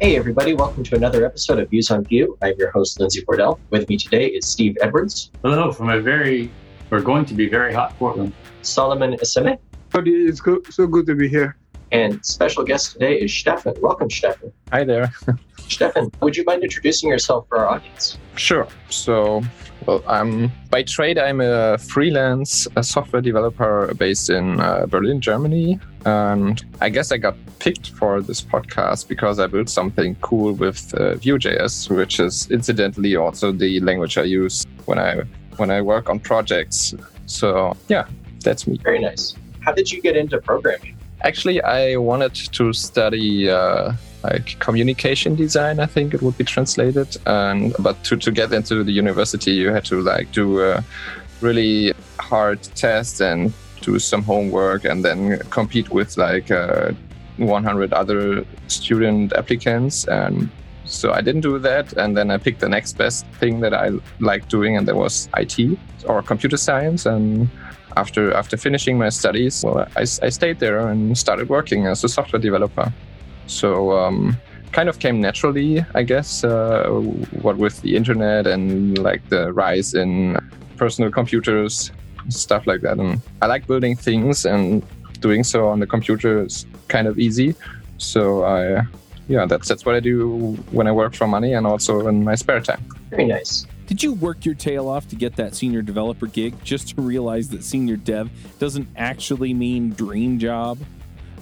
Hey, everybody, welcome to another episode of Views on Vue. I'm your host, Lindsay Wardell. With me today is Steve Edwards. Hello from a very, we're going to be very hot Portland. Solomon Eseme. It's so good to be here. And special guest today is Stefan. Welcome, Stefan. Hi there. Stefan, would you mind introducing yourself for our audience? Sure. So, well, I'm by trade I'm a freelance a software developer based in uh, Berlin, Germany, and I guess I got picked for this podcast because I built something cool with uh, Vue.js, which is incidentally also the language I use when I when I work on projects. So yeah, that's me. Very nice. How did you get into programming? Actually, I wanted to study. Uh, like communication design, I think it would be translated. And but to, to get into the university, you had to like do a really hard test and do some homework, and then compete with like uh, 100 other student applicants. And so I didn't do that, and then I picked the next best thing that I liked doing, and that was IT or computer science. And after after finishing my studies, well, I, I stayed there and started working as a software developer. So um, kind of came naturally, I guess, uh, what with the internet and like the rise in personal computers, stuff like that. And I like building things and doing so on the computer is kind of easy. So I, yeah, that's that's what I do when I work for money and also in my spare time. Very nice. Did you work your tail off to get that senior developer gig just to realize that senior dev doesn't actually mean dream job?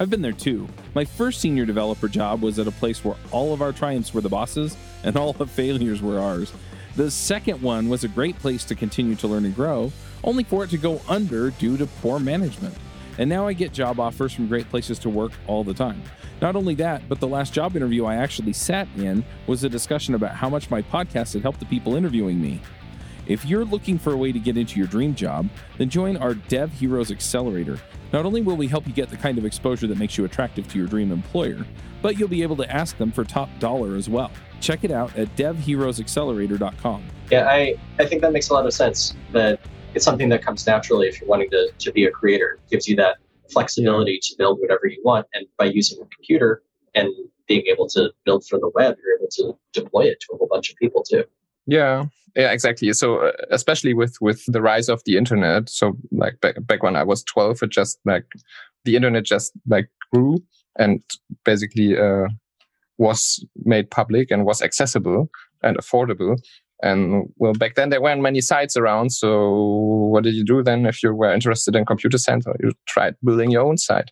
I've been there too. My first senior developer job was at a place where all of our triumphs were the bosses and all the failures were ours. The second one was a great place to continue to learn and grow, only for it to go under due to poor management. And now I get job offers from great places to work all the time. Not only that, but the last job interview I actually sat in was a discussion about how much my podcast had helped the people interviewing me. If you're looking for a way to get into your dream job, then join our Dev Heroes Accelerator. Not only will we help you get the kind of exposure that makes you attractive to your dream employer, but you'll be able to ask them for top dollar as well. Check it out at devheroesaccelerator.com. Yeah, I, I think that makes a lot of sense. That it's something that comes naturally if you're wanting to, to be a creator. It gives you that flexibility to build whatever you want. And by using a computer and being able to build for the web, you're able to deploy it to a whole bunch of people too. Yeah, yeah, exactly. So uh, especially with with the rise of the internet, so like back back when I was twelve, it just like the internet just like grew and basically uh, was made public and was accessible and affordable. And well, back then there weren't many sites around. So what did you do then? If you were interested in computer science, you tried building your own site,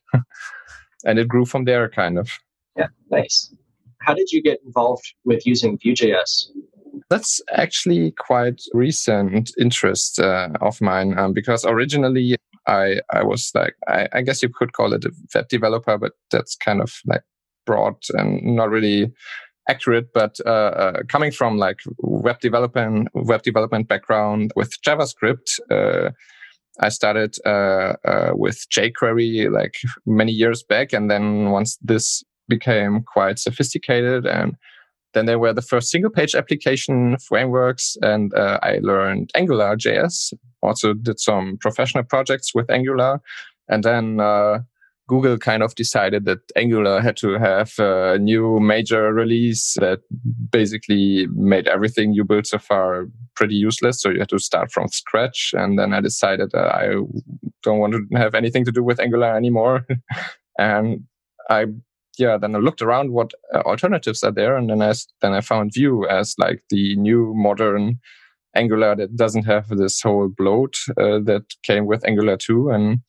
and it grew from there, kind of. Yeah, nice. How did you get involved with using Vue.js? That's actually quite recent interest uh, of mine um, because originally I I was like I, I, guess you could call it a web developer, but that's kind of like broad and not really accurate. But uh, uh, coming from like web development web development background with JavaScript. Uh, I started uh, uh, with jQuery like many years back, and then once this became quite sophisticated and then there were the first single page application frameworks, and uh, I learned Angular JS. Also did some professional projects with Angular. And then uh, Google kind of decided that Angular had to have a new major release that basically made everything you built so far pretty useless. So you had to start from scratch. And then I decided uh, I don't want to have anything to do with Angular anymore. and I yeah, then I looked around what uh, alternatives are there, and then I then I found Vue as like the new modern Angular that doesn't have this whole bloat uh, that came with Angular 2. And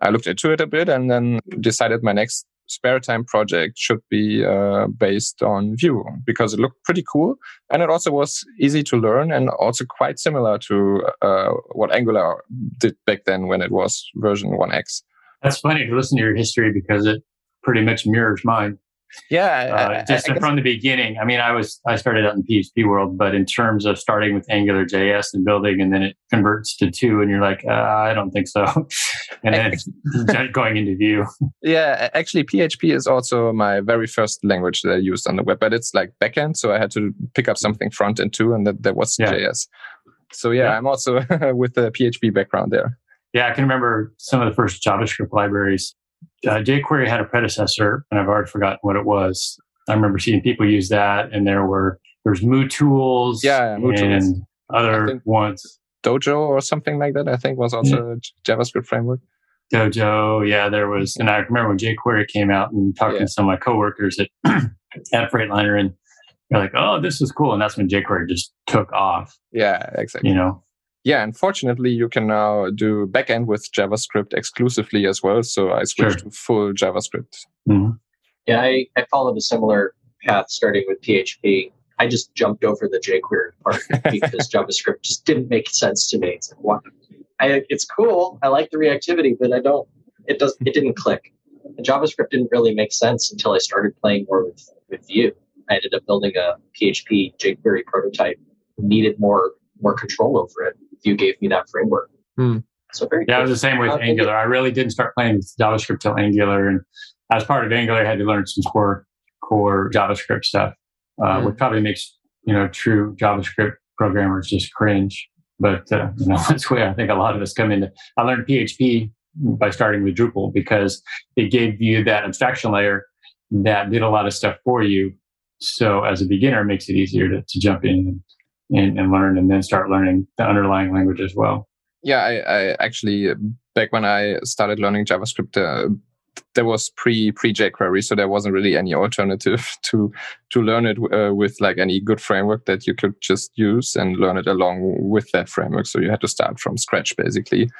I looked into it a bit, and then decided my next spare time project should be uh, based on Vue because it looked pretty cool, and it also was easy to learn, and also quite similar to uh, what Angular did back then when it was version 1x. That's funny to listen to your history because it pretty much mirrors mine. Yeah, uh, just I, I from the beginning. I mean, I was I started out in PHP world, but in terms of starting with Angular JS and building, and then it converts to two, and you're like, uh, I don't think so, and then going into Vue. Yeah, actually, PHP is also my very first language that I used on the web, but it's like backend, so I had to pick up something front end too, and that, that was yeah. JS. So yeah, yeah. I'm also with the PHP background there. Yeah, I can remember some of the first JavaScript libraries uh, jQuery had a predecessor, and I've already forgotten what it was. I remember seeing people use that, and there were there's MooTools, Yeah, MooTools. and I other ones. Dojo or something like that. I think was also a J- JavaScript framework. Dojo, yeah, there was, and I remember when jQuery came out and talking Yeah. to some of my coworkers at at Freightliner, and they're like, "Oh, this is cool," and that's when jQuery just took off. Yeah, exactly. You know, Yeah, unfortunately, you can now do backend with JavaScript exclusively as well. So I switched Sure. to full JavaScript. Mhm. Yeah, I, I followed a similar path starting with PHP. I just jumped over the jQuery part because JavaScript just didn't make sense to me. It's like, what? I, it's cool. I like the reactivity, but I don't. It does. It didn't click. And JavaScript didn't really make sense until I started playing more with with Vue. I ended up building a PHP jQuery prototype. Needed more more control over it. Vue gave me that framework. Hmm. So very. yeah, I cool. was the same with Uh, Angular. I really didn't start playing with JavaScript till Angular, and as part of Angular, I had to learn some core core JavaScript stuff, uh, Mhm. which probably makes you know true JavaScript programmers just cringe. But uh, you know that's where I think a lot of us come into. I learned PHP by starting with Drupal because it gave you that abstraction layer that did a lot of stuff for you. So as a beginner, it makes it easier to, to jump in and, and learn, and then start learning the underlying language as well. Yeah, I, I actually back when I started learning JavaScript, uh, there was pre pre jQuery, so there wasn't really any alternative to to learn it uh, with like any good framework that you could just use and learn it along with that framework. So you had to start from scratch basically.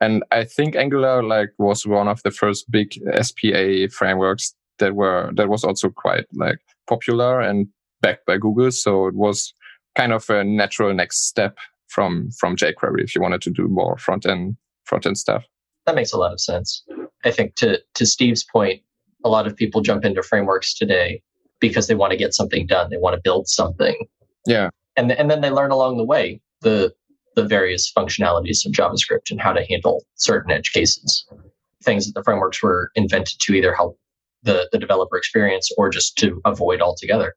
And I think Angular like was one of the first big SPA frameworks that were that was also quite like popular and backed by Google. So it was kind of a natural next step from from jQuery if you wanted to do more front end front end stuff. That makes a lot of sense. I think to to Steve's point, a lot of people jump into frameworks today because they want to get something done. They want to build something, Yeah, and and then they learn along the way the the various functionalities of JavaScript and how to handle certain edge cases, things that the frameworks were invented to either help the the developer experience or just to avoid altogether.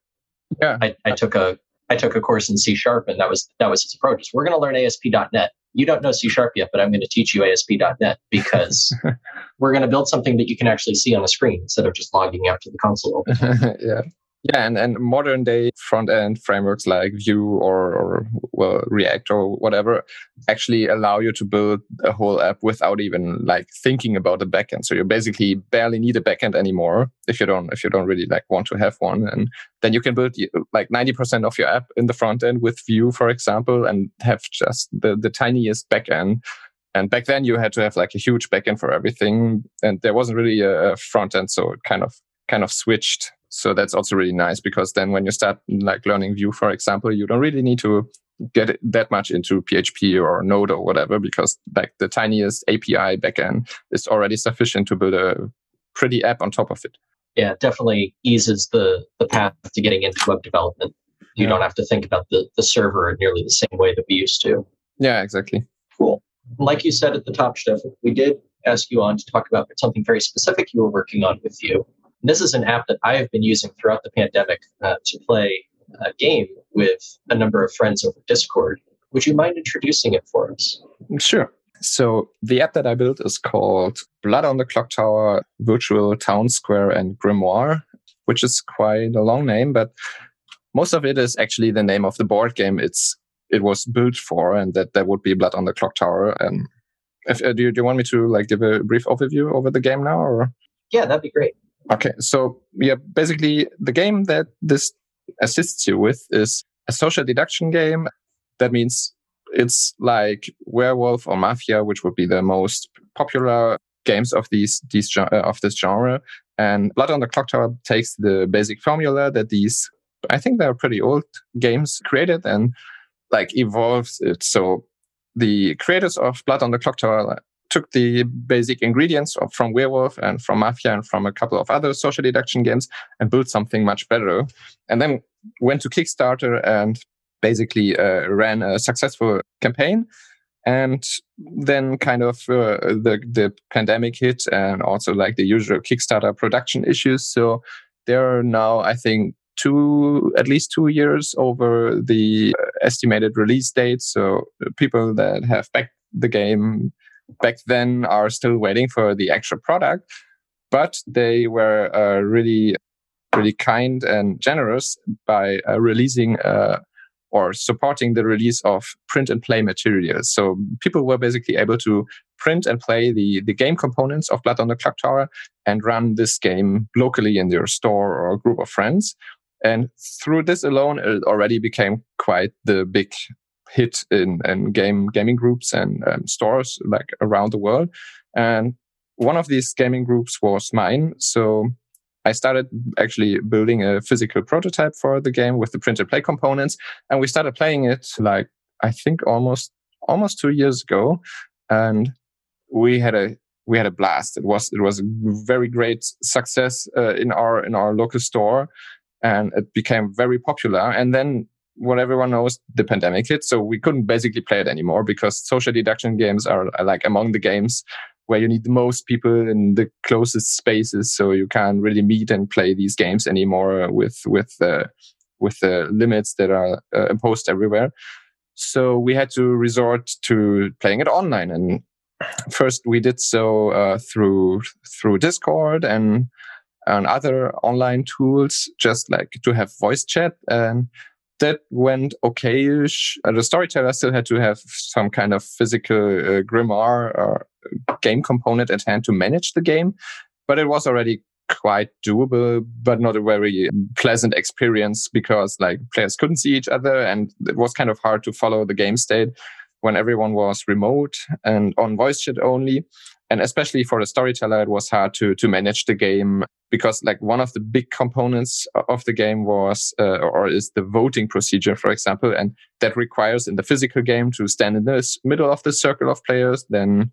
Yeah. I, I took a I took a course in C sharp, and that was that was his approach. Is we're going to learn ASP.NET. You don't know C sharp yet, but I'm going to teach you ASP.NET because we're going to build something that you can actually see on a screen instead of just logging out to the console. yeah. Yeah, and, and modern day front end frameworks like Vue or, or well React or whatever actually allow you to build a whole app without even like thinking about the backend. So you basically barely need a backend anymore if you don't if you don't really like want to have one, and then you can build like ninety percent of your app in the front end with Vue, for example, and have just the the tiniest backend. And back then you had to have like a huge backend for everything, and there wasn't really a front end, so it kind of kind of switched so that's also really nice because then when you start like learning Vue, for example, you don't really need to get that much into PHP or Node or whatever because like the tiniest API backend is already sufficient to build a pretty app on top of it. Yeah, it definitely eases the the path to getting into web development. You Yeah. don't have to think about the the server in nearly the same way that we used to. Yeah, exactly. Cool. Like you said at the top, Stefan, we did ask you on to talk about something very specific you were working on with you. This is an app that I have been using throughout the pandemic uh, to play a game with a number of friends over Discord. Would you mind introducing it for us? Sure. So the app that I built is called Blood on the Clocktower Virtual Town Square and Grimoire, which is quite a long name, but most of it is actually the name of the board game it's it was built for, and that that would be Blood on the Clocktower. And if, uh, do, you, do you want me to like give a brief overview over the game now, or? Yeah, that'd be great. Okay, so yeah, basically the game that this assists you with is a social deduction game. That means it's like Werewolf or Mafia, which would be the most popular games of these these uh, of this genre. And Blood on the Clocktower takes the basic formula that these I think they're pretty old games created and like evolves it. So the creators of Blood on the Clocktower took the basic ingredients of, from Werewolf and from Mafia and from a couple of other social deduction games and built something much better. And then went to Kickstarter and basically uh, ran a successful campaign. And then kind of uh, the the pandemic hit and also like the usual Kickstarter production issues. So there are now, I think, two at least two years over the estimated release date. So people that have backed the game back then are still waiting for the actual product, but they were uh, really really kind and generous by uh, releasing uh, or supporting the release of print and play materials. So people were basically able to print and play the, the game components of Blood on the Clocktower and run this game locally in their store or group of friends. And through this alone, it already became quite the big hit in, in game gaming groups and um, stores like around the world. And one of these gaming groups was mine. So I started actually building a physical prototype for the game with the print and play components. And we started playing it like, I think almost, almost two years ago. And we had a, we had a blast. It was, it was a very great success uh, in our, in our local store and it became very popular. And then what everyone knows, the pandemic hit. So we couldn't basically play it anymore because social deduction games are, like among the games where you need the most people in the closest spaces. So you can't really meet and play these games anymore with, with, uh, with the limits that are uh, imposed everywhere. So we had to resort to playing it online. And first we did so uh, through, through Discord and, and other online tools, just like to have voice chat. And that went okayish. Uh, the storyteller still had to have some kind of physical uh, grimoire or game component at hand to manage the game, but it was already quite doable, but not a very pleasant experience because like players couldn't see each other and it was kind of hard to follow the game state when everyone was remote and on voice chat only. And especially for the storyteller it was hard to to manage the game because like one of the big components of the game was uh, or is the voting procedure for example and that requires in the physical game to stand in the middle of the circle of players then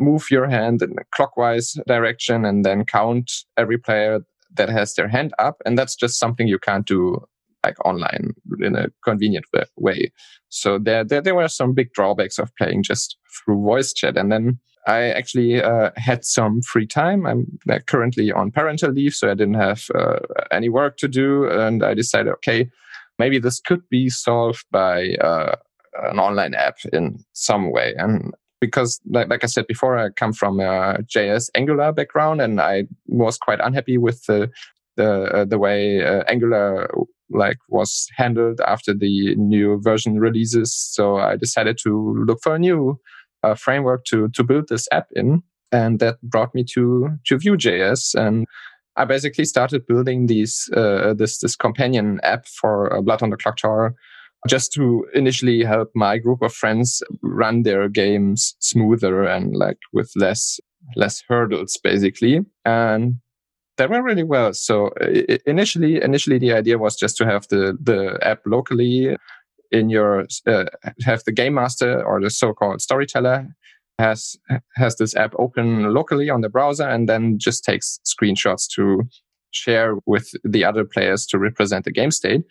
move your hand in a clockwise direction and then count every player that has their hand up. And that's just something you can't do like online in a convenient way so there, there there were some big drawbacks of playing just through voice chat and then I actually uh, had some free time. I'm currently on parental leave, so I didn't have uh, any work to do. And I decided, okay, maybe this could be solved by uh, an online app in some way. And because, like, like, I said before, I come from a JS Angular background, and I was quite unhappy with the the uh, the way uh, Angular like was handled after the new version releases. So I decided to look for a new a framework to to build this app in, and that brought me to to Vue.js, and I basically started building these uh, this this companion app for uh, Blood on the Clocktower, just to initially help my group of friends run their games smoother and like with less less hurdles, basically, and that went really well. So initially, initially the idea was just to have the the app locally in your uh, have the game master or the so-called storyteller has has this app open locally on the browser and then just takes screenshots to share with the other players to represent the game state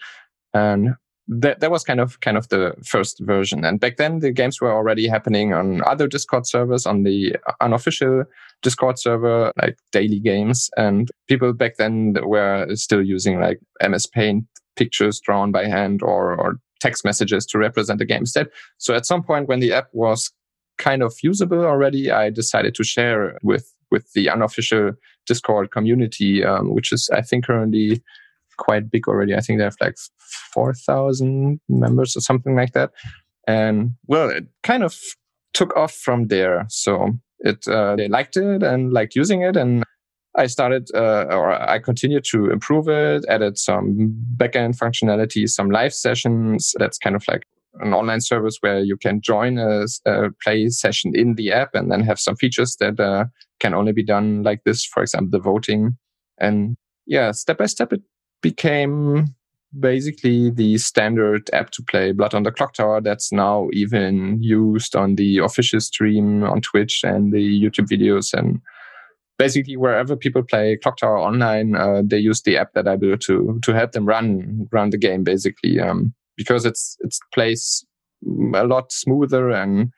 and that, that was kind of kind of the first version and back then the games were already happening on other discord servers on the unofficial discord server like daily games and people back then were still using like ms paint pictures drawn by hand or, or text messages to represent the game state. So at some point when the app was kind of usable already, I decided to share with with the unofficial Discord community, um, which is I think currently quite big already. I think they have like four thousand members or something like that. And well, it kind of took off from there. So it uh, they liked it and liked using it, and I started uh, or I continued to improve it, added some backend functionality, some live sessions. That's kind of like an online service where you can join a, a play session in the app and then have some features that uh, can only be done like this. For example, the voting. And yeah, step by step, it became basically the standard app to play Blood on the Clocktower that's now even used on the official stream on Twitch and the YouTube videos. And basically wherever people play Clocktower online, uh, they use the app that I built to to help them run run the game basically um, because it's it's plays a lot smoother and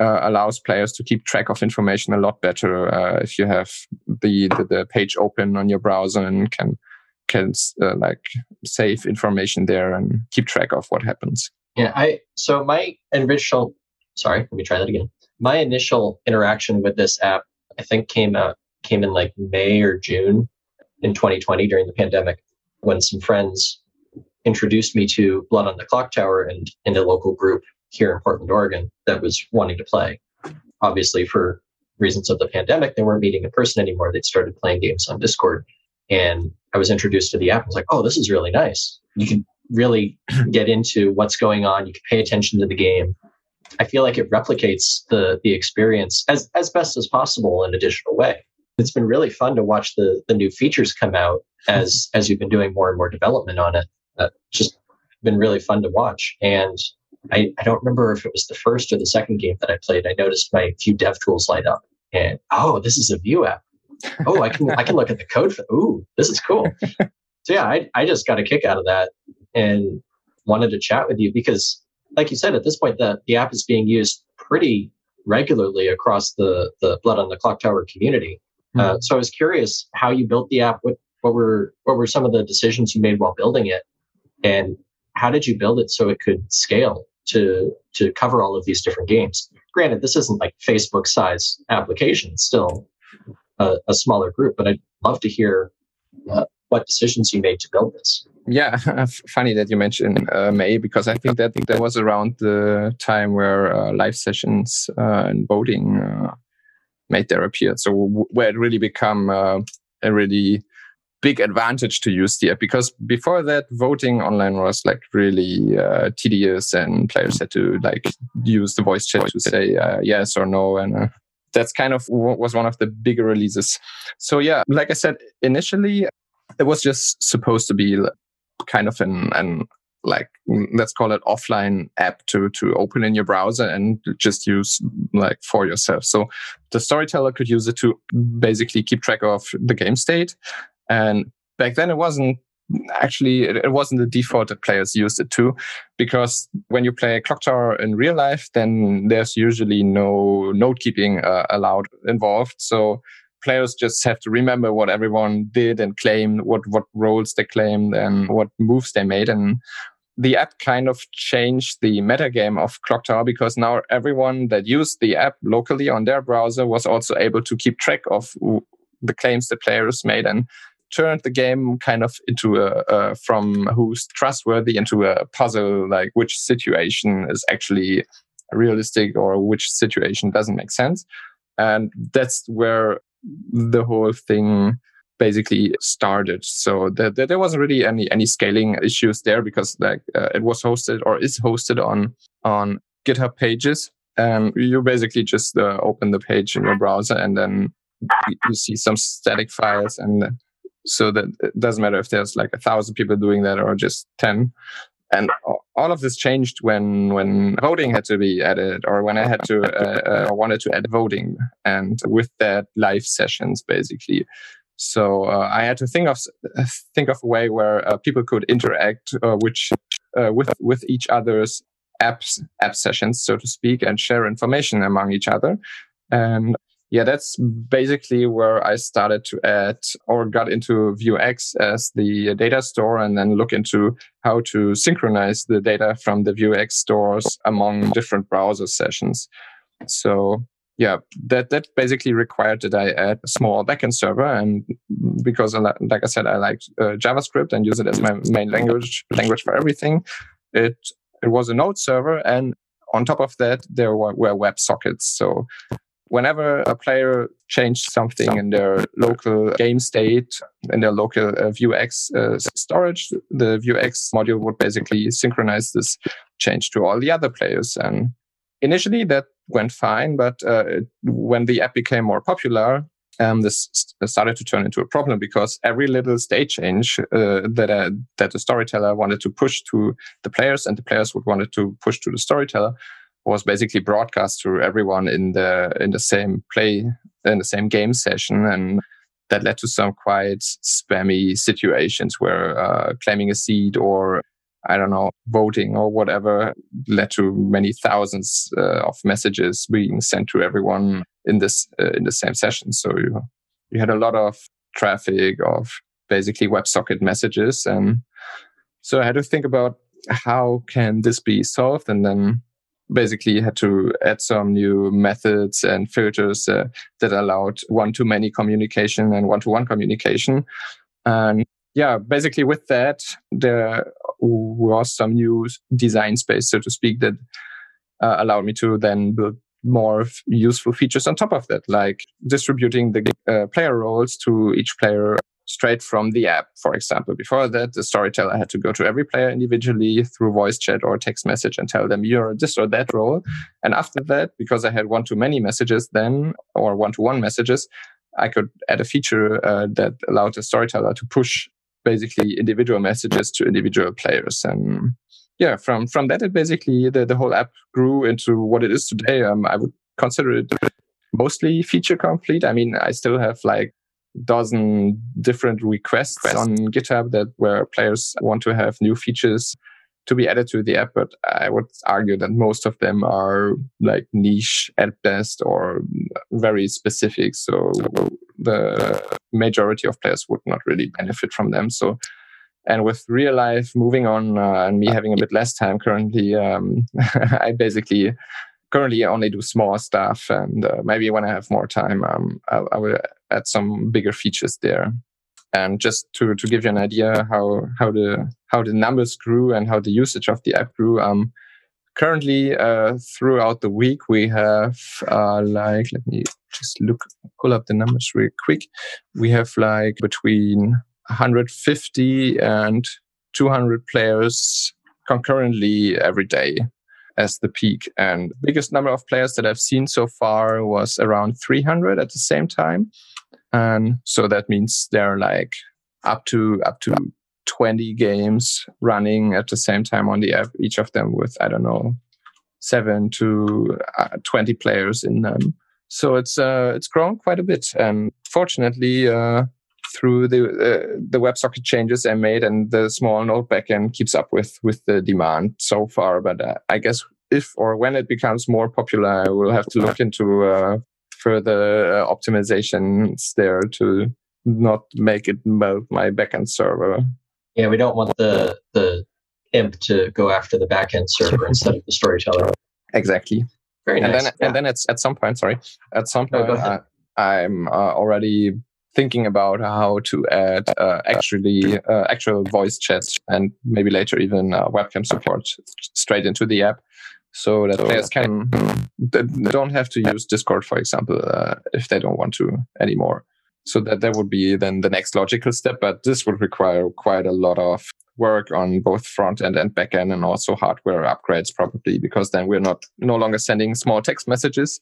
uh, allows players to keep track of information a lot better uh, if you have the, the, the page open on your browser and can can uh, like save information there and keep track of what happens. Yeah, I so my initial sorry, let me try that again. My initial interaction with this app I think came out came in like May or June. in 2020 during the pandemic when some friends introduced me to Blood on the Clocktower and in a local group here in Portland, Oregon that was wanting to play. Obviously, for reasons of the pandemic, they weren't meeting in person anymore. They'd started playing games on Discord. And I was introduced to the app. I was like, oh, this is really nice. You can really get into what's going on. You can pay attention to the game. I feel like it replicates the the experience as as best as possible in a digital way. It's been really fun to watch the the new features come out as as you've been doing more and more development on it. Uh, just been really fun to watch. And I, I don't remember if it was the first or the second game that I played. I noticed my Vue dev tools light up, and oh, this is a Vue app. Oh, I can I can look at the code for. Ooh, this is cool. so yeah, I I just got a kick out of that and wanted to chat with you because, like you said, at this point the the app is being used pretty regularly across the the Blood on the Clocktower community. Mm-hmm. Uh, so I was curious how you built the app. What what were what were some of the decisions you made while building it, and how did you build it so it could scale to to cover all of these different games? Granted, this isn't like Facebook size application; still a, a, smaller group. But I'd love to hear uh, what decisions you made to build this. Yeah, funny that you mentioned uh, May because I think that that was around the time where uh, live sessions uh, and voting uh, made their appearance. So where it really become uh, a really big advantage to use the app because before that voting online was like really uh, tedious and players had to like use the voice chat to say uh, yes or no and uh, that's kind of was one of the bigger releases. So yeah like i said initially it was just supposed to be kind of an, an like mm, let's call it offline app to to open in your browser and just use like for yourself. So the storyteller could use it to basically keep track of the game state. And back then it wasn't actually it wasn't the default that players used it to because when you play Clocktower in real life then there's usually no note keeping uh, allowed involved. So players just have to remember what everyone did and claim what what roles they claimed and what moves they made. And the app kind of changed the metagame of Clocktower because now everyone that used the app locally on their browser was also able to keep track of the claims the players made and turned the game kind of into a, a from who's trustworthy into a puzzle like which situation is actually realistic or which situation doesn't make sense. And that's where the whole thing basically started. So there, there wasn't really any any scaling issues there because like uh, it was hosted or is hosted on on github pages. And you basically just uh, open the page in your browser and then you see some static files and so that it doesn't matter if there's like a thousand people doing that or just 10 and all of this changed when when voting had to be added or when i had to uh, uh, wanted to add voting and with that live sessions basically. So uh, i had to think of think of a way where uh, people could interact uh, which uh, with with each other's apps app sessions so to speak and share information among each other. And yeah, that's basically where I started to add or got into Vuex as the data store and then look into how to synchronize the data from the Vuex stores among different browser sessions. So yeah, that that basically required that I add a small backend server, and because like I said, I like uh, JavaScript and use it as my main language language for everything. It it was a Node server, and on top of that, there were, were web sockets. So whenever a player changed something in their local game state, in their local uh, Vuex uh, storage, the Vuex module would basically synchronize this change to all the other players. And initially that went fine, but uh, when the app became more popular, um, this started to turn into a problem because every little state change uh, that uh, that the storyteller wanted to push to the players and the players would wanted to push to the storyteller was basically broadcast to everyone in the in the same play in the same game session and that led to some quite spammy situations where uh, claiming a seat or I don't know voting or whatever led to many thousands uh, of messages being sent to everyone in this uh, in the same session. So you you had a lot of traffic of basically WebSocket messages, and so I had to think about how can this be solved, and then basically had to add some new methods and filters uh, that allowed one to many communication and one to one communication. And yeah, basically with that, there was some new design space, so to speak, that uh, allowed me to then build more useful features on top of that, like distributing the uh, player roles to each player straight from the app, for example. Before that, the storyteller had to go to every player individually through voice chat or text message and tell them you're this or that role. And after that, because I had one to many messages then or one to one messages, I could add a feature uh, that allowed the storyteller to push basically individual messages to individual players. And yeah, from from that, it basically the, the whole app grew into what it is today. Um, I would consider it mostly feature complete. I mean, I still have like dozen different requests on GitHub that where players want to have new features to be added to the app, but I would argue that most of them are like niche at best or very specific. So the majority of players would not really benefit from them. So, and with real life moving on uh, and me having a bit less time currently, um, I basically currently I only do small stuff. And uh, maybe when I have more time, um, I, I will add some bigger features there. And just to, to give you an idea how, how the how the numbers grew and how the usage of the app grew, um, currently uh, throughout the week we have uh, like let me just look pull up the numbers real quick. We have like between 150 and 200 players concurrently every day as the peak. And biggest number of players that I've seen so far was around 300 at the same time. And so that means they're like up to up to 20 games running at the same time on the app, each of them with I don't know seven to uh, 20 players in them. So it's uh, it's grown quite a bit, and fortunately, uh, through the uh, the WebSocket changes I made and the small node backend keeps up with with the demand so far. But uh, I guess if or when it becomes more popular, I will have to look into uh, further uh, optimizations there to not make it melt my backend server. Yeah, we don't want the the imp to go after the backend server instead of the storyteller. Exactly. Very and nice. then yeah. and then it's at some point, sorry, at some point ahead. I, I'm uh, already thinking about how to add uh, actually uh, actual voice chat and maybe later even uh, webcam support straight into the app. So that players can don't have to use discord for example uh, if they don't want to anymore. So that that would be then the next logical step but this would require quite a lot of work on both front end and back end and also hardware upgrades probably because then we're not no longer sending small text messages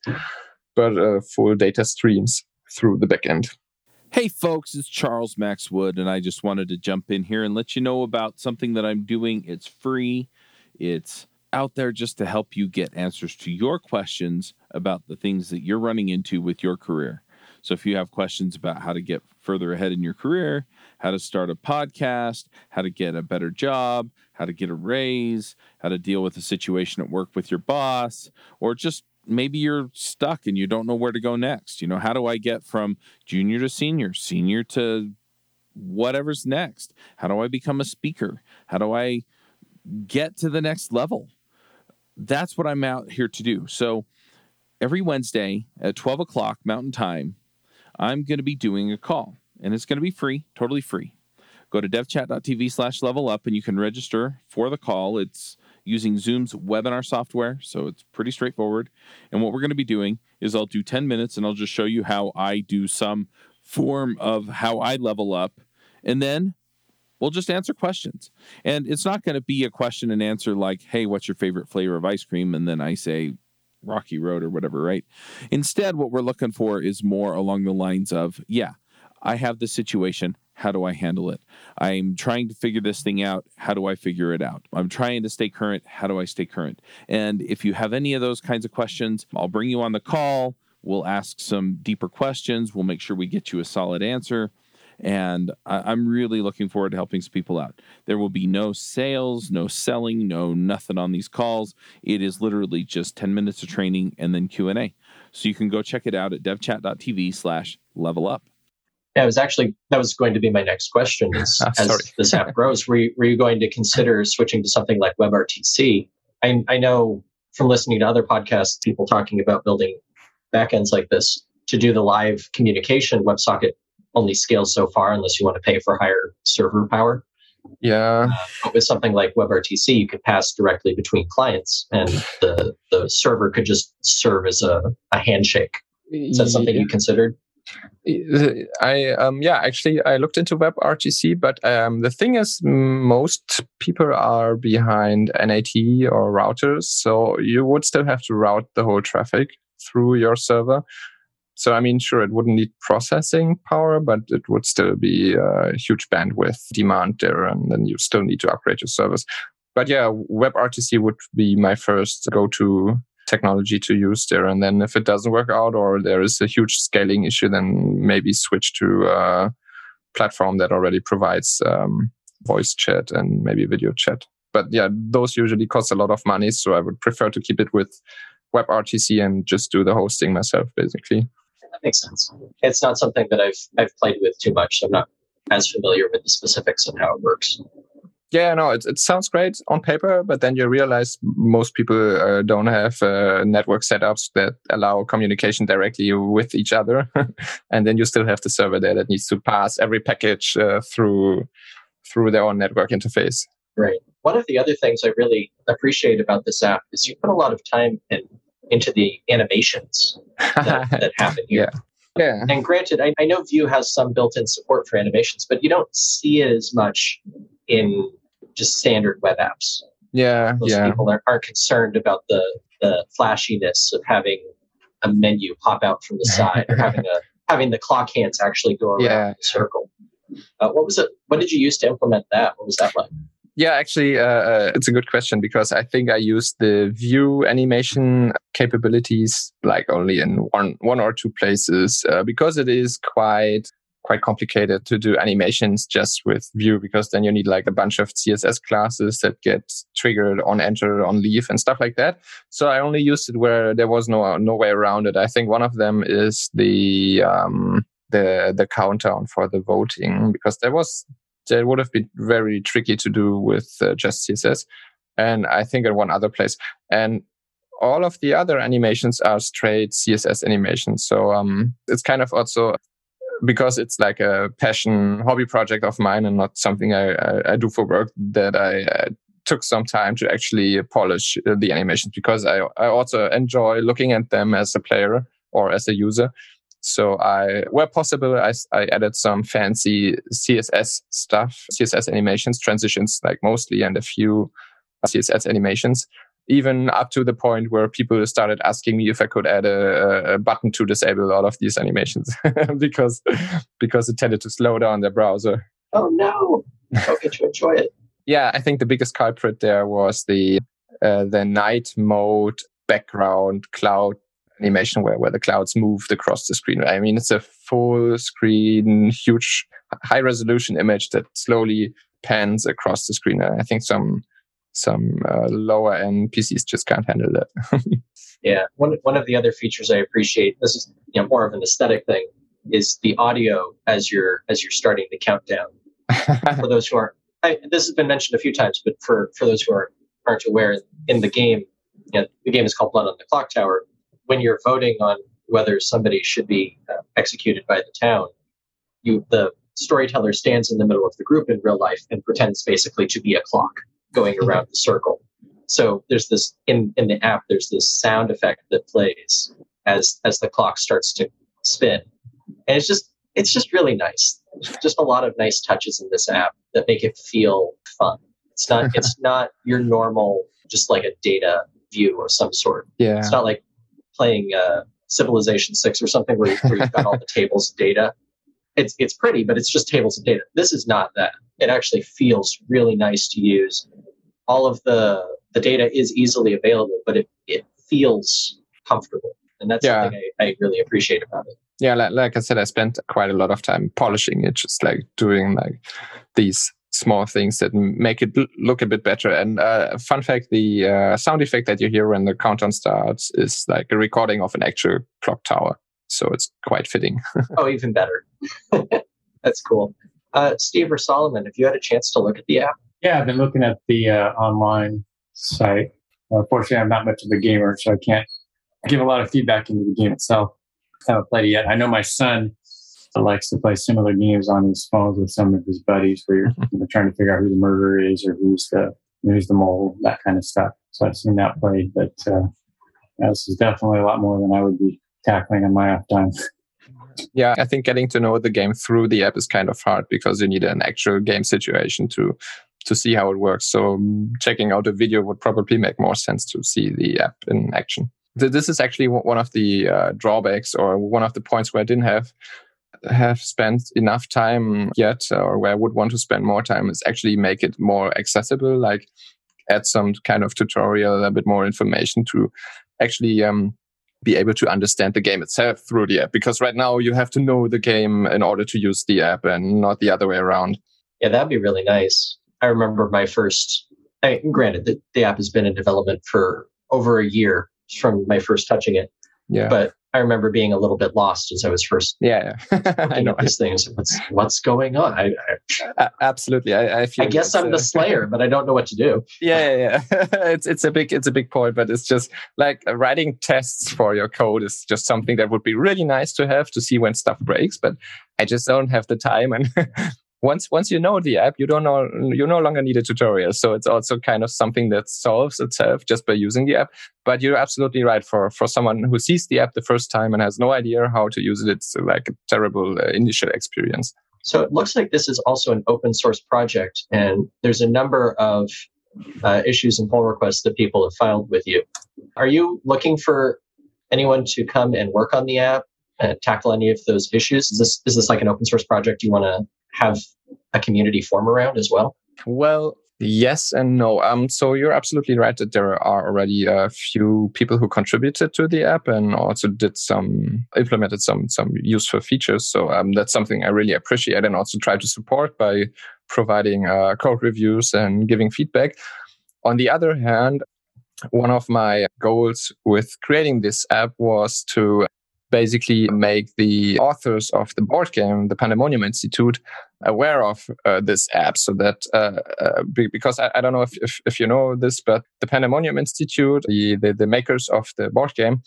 but uh, full data streams through the back end Hey, folks, it's Charles Max Wood, and I just wanted to jump in here and let you know about something that I'm doing. It's free, it's out there just to help you get answers to your questions about the things that you're running into with your career. So, if you have questions about how to get further ahead in your career, how to start a podcast, how to get a better job, how to get a raise, how to deal with a situation at work with your boss, or just maybe you're stuck and you don't know where to go next. You know, how do I get from junior to senior, senior to whatever's next? How do I become a speaker? How do I get to the next level? That's what I'm out here to do. So every Wednesday at 12 o'clock Mountain Time, I'm going to be doing a call and it's going to be free, totally free. Go to devchat.tv slash level up and you can register for the call. It's using Zoom's webinar software, so it's pretty straightforward. And what we're going to be doing is I'll do 10 minutes and I'll just show you how I do some form of how I level up. And then we'll just answer questions. And it's not going to be a question and answer like, hey, what's your favorite flavor of ice cream? And then I say, Rocky Road or whatever, right? Instead, what we're looking for is more along the lines of, yeah, I have this situation. How do I handle it? I'm trying to figure this thing out. How do I figure it out? I'm trying to stay current. How do I stay current? And if you have any of those kinds of questions, I'll bring you on the call. We'll ask some deeper questions. We'll make sure we get you a solid answer. And I- I'm really looking forward to helping some people out. There will be no sales, no selling, no nothing on these calls. It is literally just 10 minutes of training and then Q&A. So you can go check it out at devchat.tv slash level up. Yeah, it was actually that was going to be my next question. Is, Ah, as this app grows, were you, were you going to consider switching to something like WebRTC? I, I know from listening to other podcasts, people talking about building backends like this to do the live communication. WebSocket only scales so far unless you want to pay for higher server power. Yeah. Uh, but with something like WebRTC, you could pass directly between clients, and the the server could just serve as a, a handshake. Is that something you considered? I um yeah actually I looked into WebRTC, but um the thing is most people are behind NAT or routers, so you would still have to route the whole traffic through your server. So I mean, sure, it wouldn't need processing power, but it would still be a huge bandwidth demand there, and then you still need to upgrade your service. But yeah, WebRTC would be my first go-to technology to use there. And then if it doesn't work out or there is a huge scaling issue, then maybe switch to a platform that already provides um, voice chat and maybe video chat. But yeah, those usually cost a lot of money. So I would prefer to keep it with WebRTC and just do the hosting myself, basically. That makes sense. It's not something that I've I've played with too much. So I'm not as familiar with the specifics of how it works yeah, no, it, it sounds great on paper, but then you realize most people uh, don't have uh, network setups that allow communication directly with each other, and then you still have the server there that needs to pass every package uh, through through their own network interface. Right. One of the other things I really appreciate about this app is you put a lot of time in, into the animations that, that happen here. Yeah. Yeah. And granted, I, I know Vue has some built-in support for animations, but you don't see it as much in just standard web apps. Yeah, Most yeah. people aren't, aren't concerned about the the flashiness of having a menu pop out from the side or having a having the clock hands actually go around Yeah. the circle. Uh, what was it? What did you use to implement that? What was that like? Yeah, actually, uh, uh, it's a good question because I think I used the Vue animation capabilities like only in one one or two places uh, because it is quite quite complicated to do animations just with Vue because then you need like a bunch of CSS classes that get triggered on enter, on leave, and stuff like that. So I only used it where there was no no way around it. I think one of them is the um, the the countdown for the voting because there was that would have been very tricky to do with uh, just CSS. And I think in one other place. And all of the other animations are straight CSS animations. So um, it's kind of also because it's like a passion hobby project of mine and not something I, I, I do for work that I uh, took some time to actually polish uh, the animations because I, I also enjoy looking at them as a player or as a user. So I, where possible, I, I added some fancy CSS stuff, CSS animations, transitions, like mostly, and a few CSS animations, even up to the point where people started asking me if I could add a, a button to disable all of these animations because, because it tended to slow down their browser. Oh no! Get to enjoy it. Yeah, I think the biggest culprit there was the, uh, the night mode background cloud animation where, where the clouds moved across the screen. I mean, it's a full screen, huge, high resolution image that slowly pans across the screen. I think some some uh, lower end PCs just can't handle that. yeah, one one of the other features I appreciate. This is you know more of an aesthetic thing. Is the audio as you're as you're starting the countdown. for those who are, I, this has been mentioned a few times, but for for those who are aren't aware, in the game, you know, the game is called Blood on the Clocktower when you're voting on whether somebody should be uh, executed by the town, you the storyteller stands in the middle of the group in real life and pretends basically to be a clock going around the circle. So there's this in in the app. There's this sound effect that plays as as the clock starts to spin, and it's just it's just really nice. There's just a lot of nice touches in this app that make it feel fun. It's not it's not your normal just like a data view of some sort. Yeah. It's not like playing uh, Civilization Six or something where, where you've got all the tables of data. It's it's pretty, but it's just tables of data. This is not that. It actually feels really nice to use. All of the the data is easily available, but it it feels comfortable, and that's Yeah. something I, I really appreciate about it. yeah like, like i said i spent quite a lot of time polishing it just like doing like these small things that make it look a bit better and uh, fun fact the uh, sound effect that you hear when the countdown starts is like a recording of an actual clock tower so it's quite fitting oh, even better. that's cool. Uh, Steve or Solomon, if you had a chance to look at the app, Yeah, I've been looking at the uh, online site. Unfortunately, I'm not much of a gamer, so I can't give a lot of feedback into the game itself. I haven't played it yet. I know my son likes to play similar games on his phones with some of his buddies where you're you know, trying to figure out who the murderer is or who's the who's the mole, that kind of stuff. So I've seen that played, but uh, yeah, this is definitely a lot more than I would be tackling in my off time. Yeah, I think getting to know the game through the app is kind of hard because you need an actual game situation to to see how it works. So um, checking out a video would probably make more sense to see the app in action. This is actually one of the uh, drawbacks or one of the points where I didn't have have spent enough time yet or where I would want to spend more time is actually make it more accessible, like add some kind of tutorial, a bit more information to actually um, be able to understand the game itself through the app. Because right now you have to know the game in order to use the app and not the other way around. Yeah, that'd be really nice. I remember my first, I, granted, the, the app has been in development for over a year from my first touching it. Yeah. But I remember being a little bit lost as I was first yeah. I know these things. What's what's going on? I, I absolutely. I, I, I guess I'm the uh, Slayer, but I don't know what to do. Yeah, yeah, yeah. it's it's a big it's a big point, but it's just like uh, writing tests for your code is just something that would be really nice to have to see when stuff breaks. But I just don't have the time and once once you know the app, you don't know you no longer need a tutorial. So it's also kind of something that solves itself just by using the app. But you're absolutely right. For for someone who sees the app the first time and has no idea how to use it, it's like a terrible uh, initial experience. So it looks like this is also an open source project, and there's a number of uh, issues and pull requests that people have filed with you. Are you looking for anyone to come and work on the app? and tackle any of those issues? Is this is this like an open source project you want to have a community form around as well? Well, yes and no. Um, so you're absolutely right that there are already a few people who contributed to the app and also did some implemented some some useful features. So um, that's something I really appreciate and also try to support by providing uh, code reviews and giving feedback. On the other hand, one of my goals with creating this app was to basically make the authors of the board game, the Pandemonium Institute, aware of uh, this app so that uh, uh, because I, I, don't know if, if, if, you know this, but the Pandemonium Institute, the, the, the makers of the board game,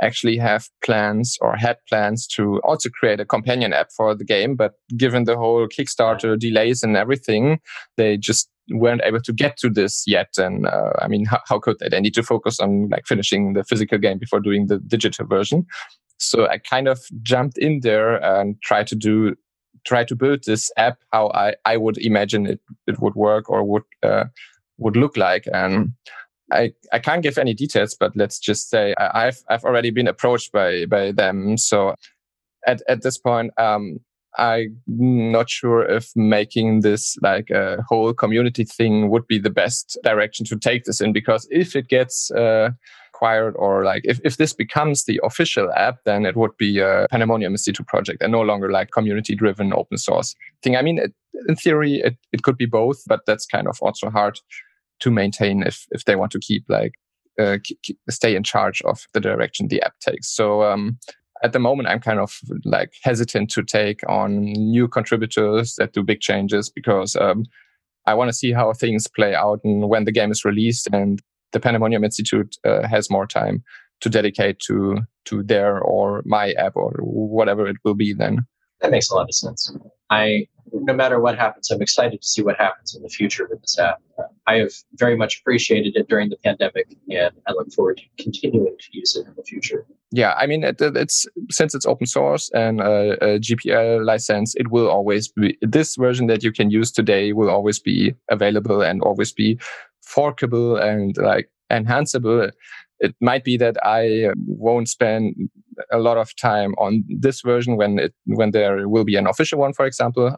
actually have plans or had plans to also create a companion app for the game. But given the whole Kickstarter delays and everything, they just weren't able to get to this yet. And uh, I mean, how, how, could they? They need to focus on like finishing the physical game before doing the digital version. So I kind of jumped in there and tried to do try to build this app how I, I would imagine it, it would work or would uh, would look like. And I, I can't give any details, but let's just say I've I've already been approached by by them. So at at this point, um, I'm not sure if making this like a whole community thing would be the best direction to take this in because if it gets uh, acquired or like if, if this becomes the official app, then it would be a Pandemonium Institute project and no longer like community driven open source thing. I mean, it, in theory, it, it could be both, but that's kind of also hard to maintain if, if they want to keep like, uh, stay in charge of the direction the app takes. So, um, at the moment, I'm kind of like hesitant to take on new contributors that do big changes because um, I want to see how things play out and when the game is released and the Pandemonium Institute uh, has more time to dedicate to to their or my app or whatever it will be then. That makes a lot of sense. I no matter what happens, I'm excited to see what happens in the future with this app. I have very much appreciated it during the pandemic, and I look forward to continuing to use it in the future. Yeah, I mean, it, it's since it's open source and a, a, GPL license, it will always be this version that you can use today will always be available and always be forkable and like enhanceable. It might be that I won't spend a lot of time on this version when it when there will be an official one, for example.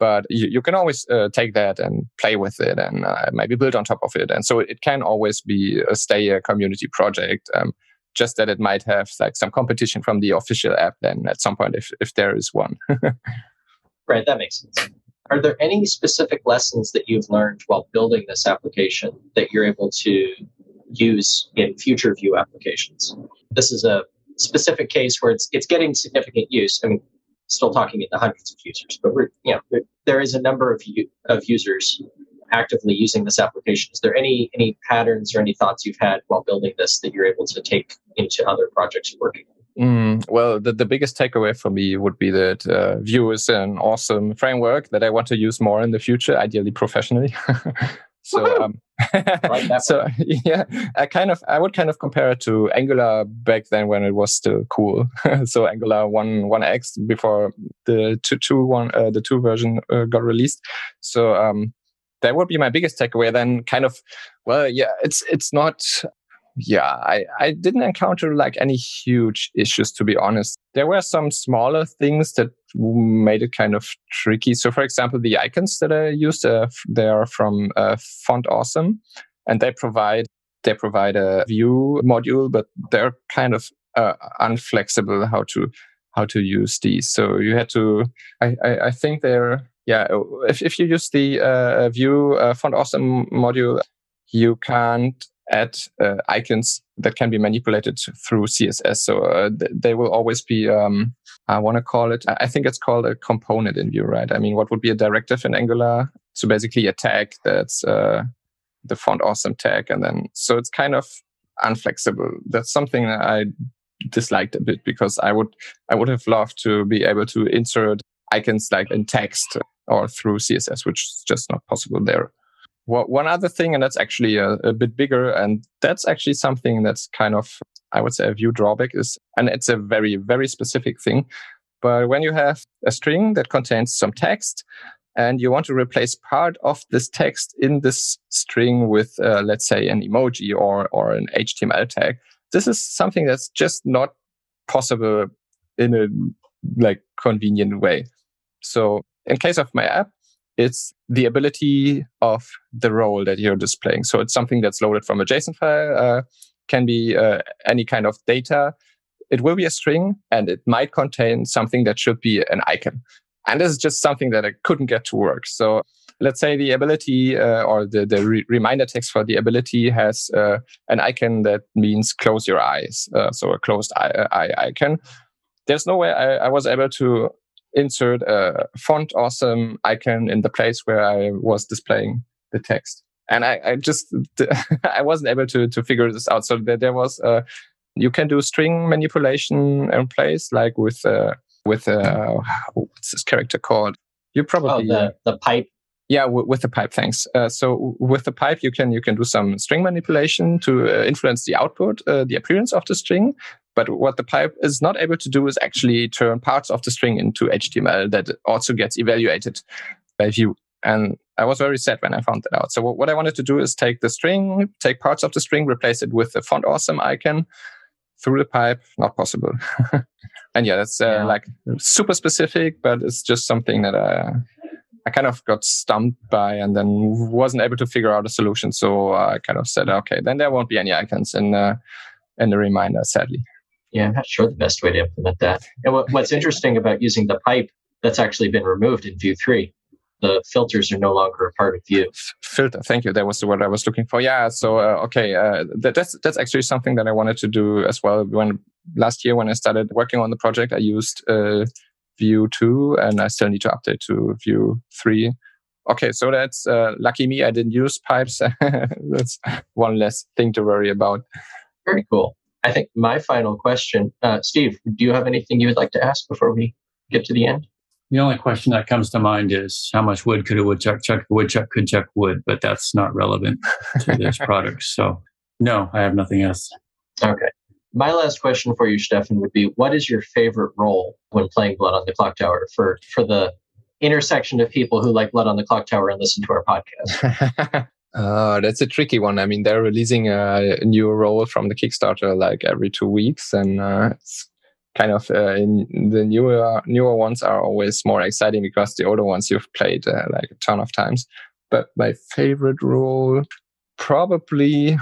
But you, you can always uh, take that and play with it and uh, maybe build on top of it. And so it can always be a stay a community project. Um, just that it might have like some competition from the official app then at some point if, if there is one. right, that makes sense. Are there any specific lessons that you've learned while building this application that you're able to use in future Vue applications? This is a specific case where it's it's getting significant use. I mean, still talking in the hundreds of users, but we're you know there, there is a number of of users actively using this application. Is there any any patterns or any thoughts you've had while building this that you're able to take into other projects you're working on? Mm, well, the, the biggest takeaway for me would be that uh, Vue is an awesome framework that I want to use more in the future, ideally professionally. so, um, so yeah, I kind of I would kind of compare it to Angular back then when it was still cool. so Angular one one X before the two two one uh, the two version uh, got released. So um, that would be my biggest takeaway. Then kind of well, yeah, it's it's not yeah, I, I didn't encounter like any huge issues, to be honest. There were some smaller things that made it kind of tricky. So, for example, the icons that I used, uh, they are from uh, Font Awesome, and they provide they provide a Vue module, but they're kind of uh, unflexible how to how to use these. So you had to. I I, I think they're yeah. If if you use the uh, Vue uh, Font Awesome module, you can't add uh, icons that can be manipulated through CSS. So uh, th- they will always be, um, I want to call it, I think it's called a component in Vue, right? I mean, what would be a directive in Angular? So basically a tag that's uh, the font awesome tag. And then, so it's kind of unflexible. That's something that I disliked a bit because I would, I would have loved to be able to insert icons like in text or through CSS, which is just not possible there one other thing, and that's actually a, a, bit bigger, and that's actually something that's kind of, I would say, a Vue drawback is, and it's a very, very specific thing. But when you have a string that contains some text, and you want to replace part of this text in this string with, uh, let's say, an emoji or or an HTML tag, this is something that's just not possible in a like convenient way. So in case of my app, it's the ability of the role that you're displaying. So it's something that's loaded from a JSON file, uh, can be uh, any kind of data. It will be a string and it might contain something that should be an icon. And this is just something that I couldn't get to work. So let's say the ability uh, or the, the re- reminder text for the ability has uh, an icon that means close your eyes. Uh, so a closed eye, eye, icon. There's no way I, I was able to insert a font awesome icon in the place where I was displaying the text. And I, I just, I wasn't able to, to figure this out. So there, there was, uh, you can do string manipulation in place, like with, uh, with, uh, what's this character called? You probably, oh, the, the pipe yeah, w- with the pipe, thanks. Uh, so with the pipe, you can you can do some string manipulation to uh, influence the output, uh, the appearance of the string. But what the pipe is not able to do is actually turn parts of the string into HTML that also gets evaluated by Vue. And I was very sad when I found that out. So what I wanted to do is take the string, take parts of the string, replace it with the font awesome icon through the pipe. Not possible. and yeah, that's uh, yeah. like super specific, but it's just something that I I kind of got stumped by and then wasn't able to figure out a solution. So I kind of said, okay, then there won't be any icons in uh, in the reminder, sadly. Yeah, I'm not sure the best way to implement that. And what, what's interesting about using the pipe that's actually been removed in Vue 3 the filters are no longer a part of Vue. Filter, thank you. That was the word I was looking for. Yeah. So uh, okay, uh, that, that's that's actually something that I wanted to do as well. When last year when I started working on the project, I used uh, Vue 2 and I still need to update to Vue 3. Okay, so that's uh, lucky me. I didn't use pipes. that's one less thing to worry about. Very cool. I think my final question, uh, Steve, do you have anything you would like to ask before we get to the end? The only question that comes to mind is how much wood could a woodchuck chuck? A woodchuck could chuck wood, but that's not relevant to this product. So, no, I have nothing else. Okay. My last question for you, Stefan, would be what is your favorite role when playing Blood on the Clocktower for, for the intersection of people who like Blood on the Clocktower and listen to our podcast? uh, that's a tricky one. I mean, they're releasing a new role from the Kickstarter like every two weeks, and uh, it's kind of uh, the newer newer ones are always more exciting because the older ones you've played uh, like a ton of times. But my favorite role, probably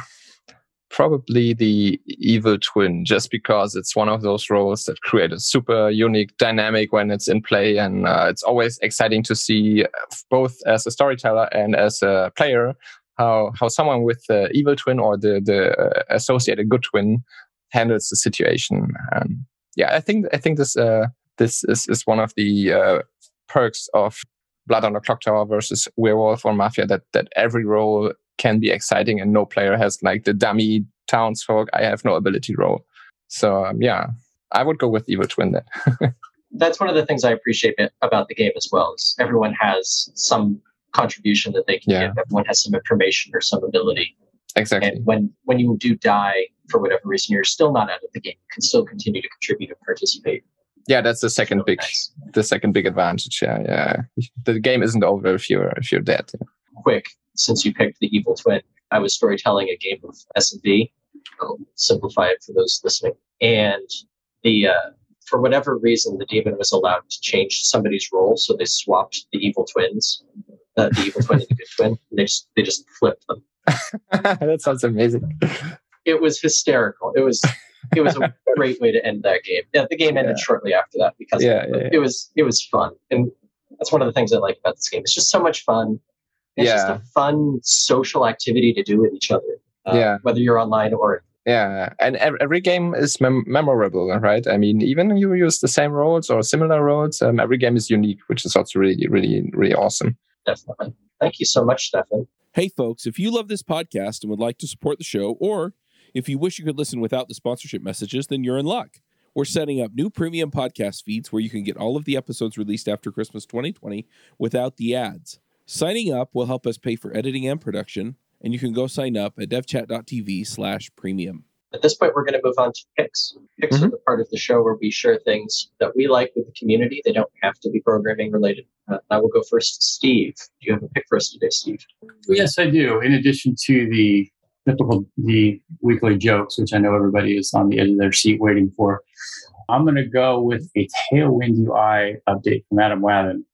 probably the evil twin just because it's one of those roles that create a super unique dynamic when it's in play. And uh, it's always exciting to see both as a storyteller and as a player how how someone with the evil twin or the the uh, associated good twin handles the situation. Yeah i think i think this uh, this is, is one of the uh, perks of blood on the clocktower versus werewolf or mafia that that every role can be exciting and no player has like the dummy townsfolk i have no ability role so um, yeah I would go with Evil Twin then. That's one of the things I appreciate about the game as well. Is everyone has some contribution that they can Yeah. give. Everyone has some information or some ability. exactly. And when when you do die for whatever reason, you're still not out of the game. You can still continue to contribute and participate. Yeah, that's the second So big nice. the second big advantage. Yeah, yeah. The game isn't over if you're if you're dead. Quick since you picked the evil twin. I was storytelling a game of s&v i'll simplify it for those listening. And the uh, for whatever reason the demon was allowed to change somebody's role so they swapped the evil twins uh, the evil twin and the good twin and they just they just flipped them. That sounds amazing. it was hysterical. It was it was a great way to end that game. Yeah, the game ended Yeah. shortly after that because Yeah, it, yeah, it was it was fun. And that's one of the things i like about this game. It's just so much fun it's just Yeah. a fun social activity to do with each other uh, Yeah. whether you're online or Yeah, and every game is mem- memorable, right? I mean, even you use the same roles or similar roles, um, every game is unique, which is also really, really, really awesome. definitely thank you so much stefan Hey, folks, if you love this podcast and would like to support the show, or if you wish you could listen without the sponsorship messages, then you're in luck. We're setting up new premium podcast feeds where you can get all of the episodes released after Christmas 2020 without the ads. Signing up will help us pay for editing and production, and you can go sign up at devchat.tv slash premium. at this point we're going to move on to picks picks Mm-hmm. are the part of the show where we share things that we like with the community they don't have to be programming related uh, i will go first steve do you have a pick for us today steve Yes, I do. In addition to the typical the weekly jokes, which I know everybody is on the edge of their seat waiting for, I'm going to go with a Tailwind UI update from Adam Wathan.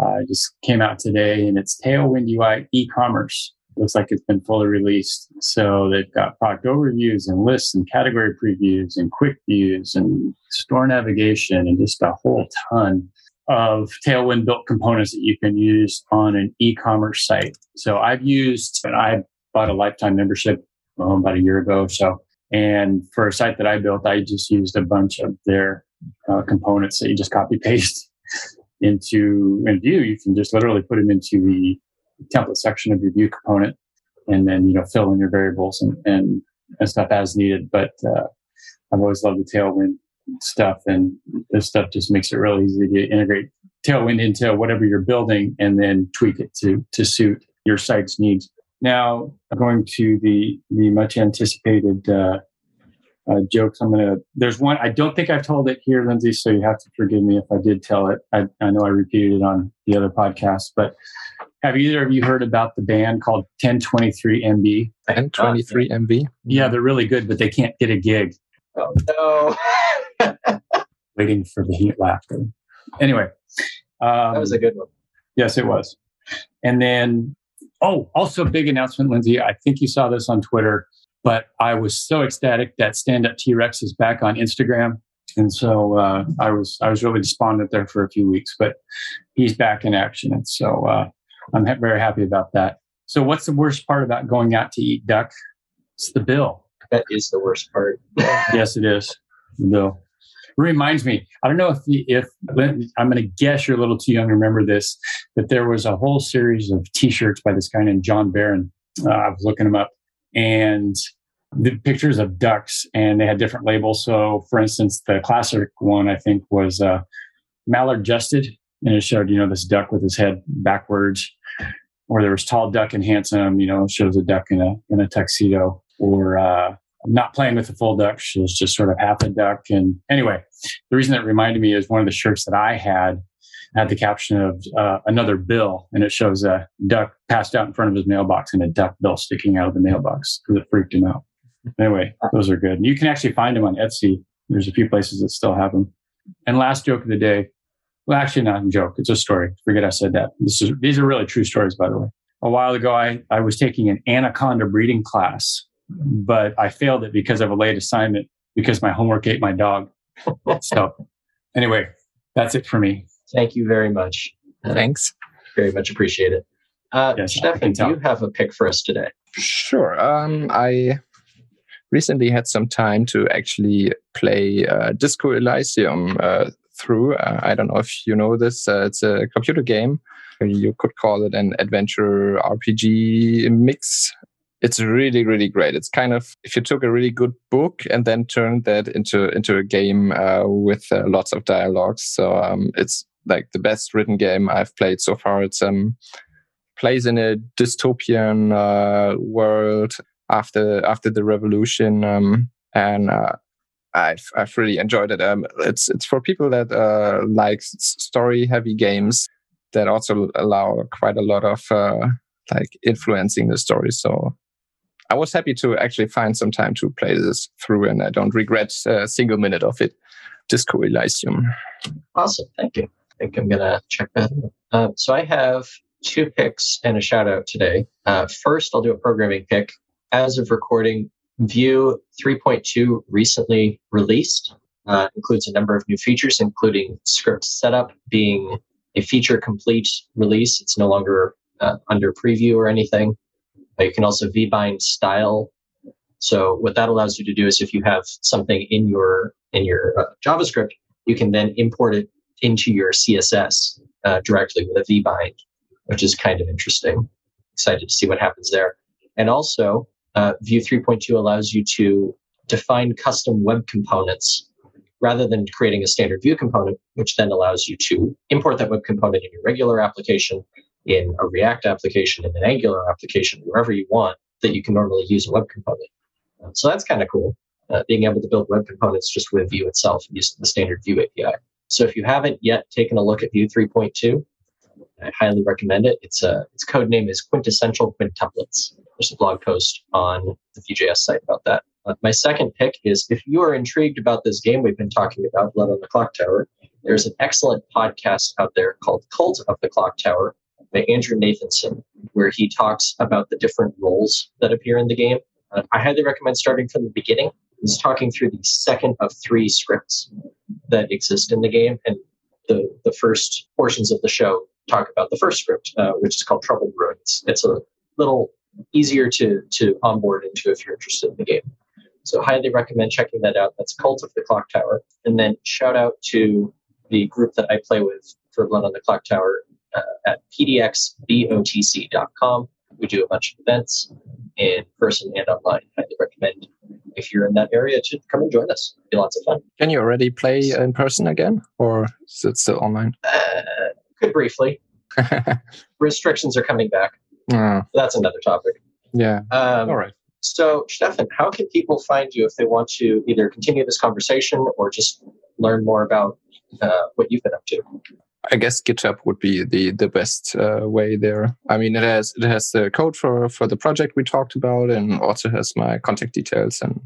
Uh, just came out today, and it's Tailwind UI e-commerce. Looks like it's been fully released. So they've got product overviews and lists and category previews and quick views and store navigation and just a whole ton of Tailwind built components that you can use on an e-commerce site. So I've used, and I bought a lifetime membership well, about a year ago so. And for a site that I built, I just used a bunch of their uh, components that you just copy paste into in Vue, You can just literally put them into the template section of your Vue component, and then you know fill in your variables and and, and stuff as needed. But uh, I've always loved the Tailwind stuff, and this stuff just makes it really easy to integrate Tailwind into whatever you're building, and then tweak it to to suit your site's needs. Now, going to the the much anticipated uh, uh, jokes. I'm gonna. There's one. I don't think I've told it here, Lindsay. So you have to forgive me if I did tell it. I, I know I repeated it on the other podcast, but have either of you heard about the band called 1023 MB? And 23 MB. Yeah, they're really good, but they can't get a gig. oh no Waiting for the heat laughter. Anyway, um, that was a good one Yes, it was. And then, oh, also big announcement, Lindsay. I think you saw this on Twitter, but I was so ecstatic that Stand Up T Rex is back on Instagram, and so uh, I was I was really despondent there for a few weeks, but he's back in action, and so uh, I'm ha- very happy about that. So, what's the worst part about going out to eat duck? It's the bill. that is the worst part Yes, it is. The bill. Reminds me, I don't know if the, if I'm going to guess you're a little too young to remember this, but there was a whole series of T-shirts by this guy named John Barron. Uh, I was looking him up, and the pictures of ducks, and they had different labels. So, for instance, the classic one I think was uh, Mallard jested, and it showed you know this duck with his head backwards, or there was Tall Duck and Handsome, you know, shows a duck in a in a tuxedo, or uh, not playing with the full duck. She was just sort of half a duck. And anyway, the reason that reminded me is one of the shirts that I had had the caption of uh, another bill, and it shows a duck passed out in front of his mailbox and a duck bill sticking out of the mailbox because it freaked him out. Anyway, those are good. You can actually find them on Etsy. There's a few places that still have them. And last joke of the day. Well, actually, not a joke. It's a story. Forget I said that. This is, these are really true stories, by the way. A while ago, I, I was taking an anaconda breeding class but I failed it because of a late assignment because my homework ate my dog. so, anyway, that's it for me. Thank you very much Thanks. very much appreciate it uh, Yes, stefan do you have a pick for us today Sure. Um, I recently had some time to actually play uh, Disco Elysium uh, through. Uh, I don't know if you know this. Uh, it's a computer game. You could call it an adventure RPG mix. it's really really great it's kind of if you took a really good book and then turned that into into a game uh, with uh, lots of dialogues so um, it's like the best written game i've played so far it's um plays in a dystopian uh, world after after the revolution um, and uh, I've I've really enjoyed it. Um, it's it's for people that uh, like story heavy games that also allow quite a lot of uh, like influencing the story. So I was happy to actually find some time to play this through, and I don't regret a single minute of it. Disco Elysium. Awesome, thank you. Think I'm gonna check that out. Um, so I have two picks and a shout out today. Uh, first, I'll do a programming pick. As of recording, Vue 3.2 recently released. Uh, includes a number of new features, including script setup being a feature complete release. It's no longer uh, under preview or anything. Uh, you can also vbind style. So what that allows you to do is if you have something in your in your uh, JavaScript, you can then import it into your CSS uh, directly with a vbind, which is kind of interesting. Excited to see what happens there. And also, uh, Vue 3.2 allows you to define custom web components rather than creating a standard Vue component, which then allows you to import that web component in your regular application, in a React application, in an Angular application, wherever you want that you can normally use a web component. So that's kind of cool, uh, being able to build web components just with Vue itself using the standard Vue API. So if you haven't yet taken a look at Vue 3.2, I highly recommend it. It's a its code name is quintessential quintuplets. There's a blog post on the Vue.js site about that. Uh, my second pick is if you are intrigued about this game we've been talking about, Blood on the Clocktower, there's an excellent podcast out there called Cult of the Clocktower by Andrew Nathanson, where he talks about the different roles that appear in the game. Uh, I highly recommend starting from the beginning. He's talking through the second of three scripts that exist in the game, and the, the first portions of the show talk about the first script, uh, which is called Trouble Brewing. It's a little easier to to onboard into if you're interested in the game. So highly recommend checking that out. That's Cult of the Clocktower. And then shout out to the group that I play with for Blood on the Clocktower uh, at pdxbotc.com. We do a bunch of events in person and online. Highly recommend if you're in that area to come and join us. It'll be lots of fun. Can you already play in person again, or is it still online? Uh, could briefly. Restrictions are coming back. Uh, That's another topic. yeah. Um, All right. So, Stefan, how can people find you if they want to either continue this conversation or just learn more about uh, what you've been up to? I guess GitHub would be the the best uh, way there. I mean, it has it has the code for for the project we talked about, and also has my contact details and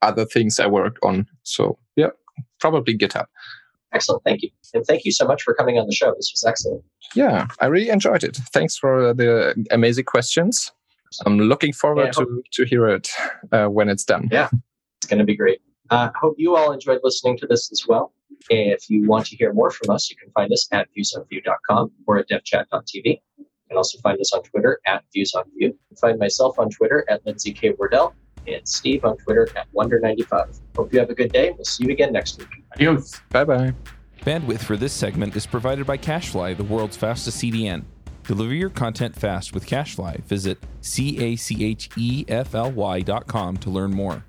other things I work on. So yeah, probably GitHub. Excellent. Thank you. And thank you so much for coming on the show. This was excellent. Yeah, I really enjoyed it. Thanks for the amazing questions. I'm looking forward Yeah, to to hear it uh, when it's done. Yeah. It's going to be great. I uh, hope you all enjoyed listening to this as well. If you want to hear more from us, you can find us at viewsonvue.com or at devchat.tv. You can also find us on Twitter at viewsonview. You find myself on Twitter at Lindsay K. Wardell and Steve on Twitter at Wonder95. Hope you have a good day. We'll see you again next week. Adios. Bye bye. Bandwidth for this segment is provided by CacheFly, the world's fastest CDN. Deliver your content fast with CacheFly. Visit C A C H E F L Y dot com to learn more.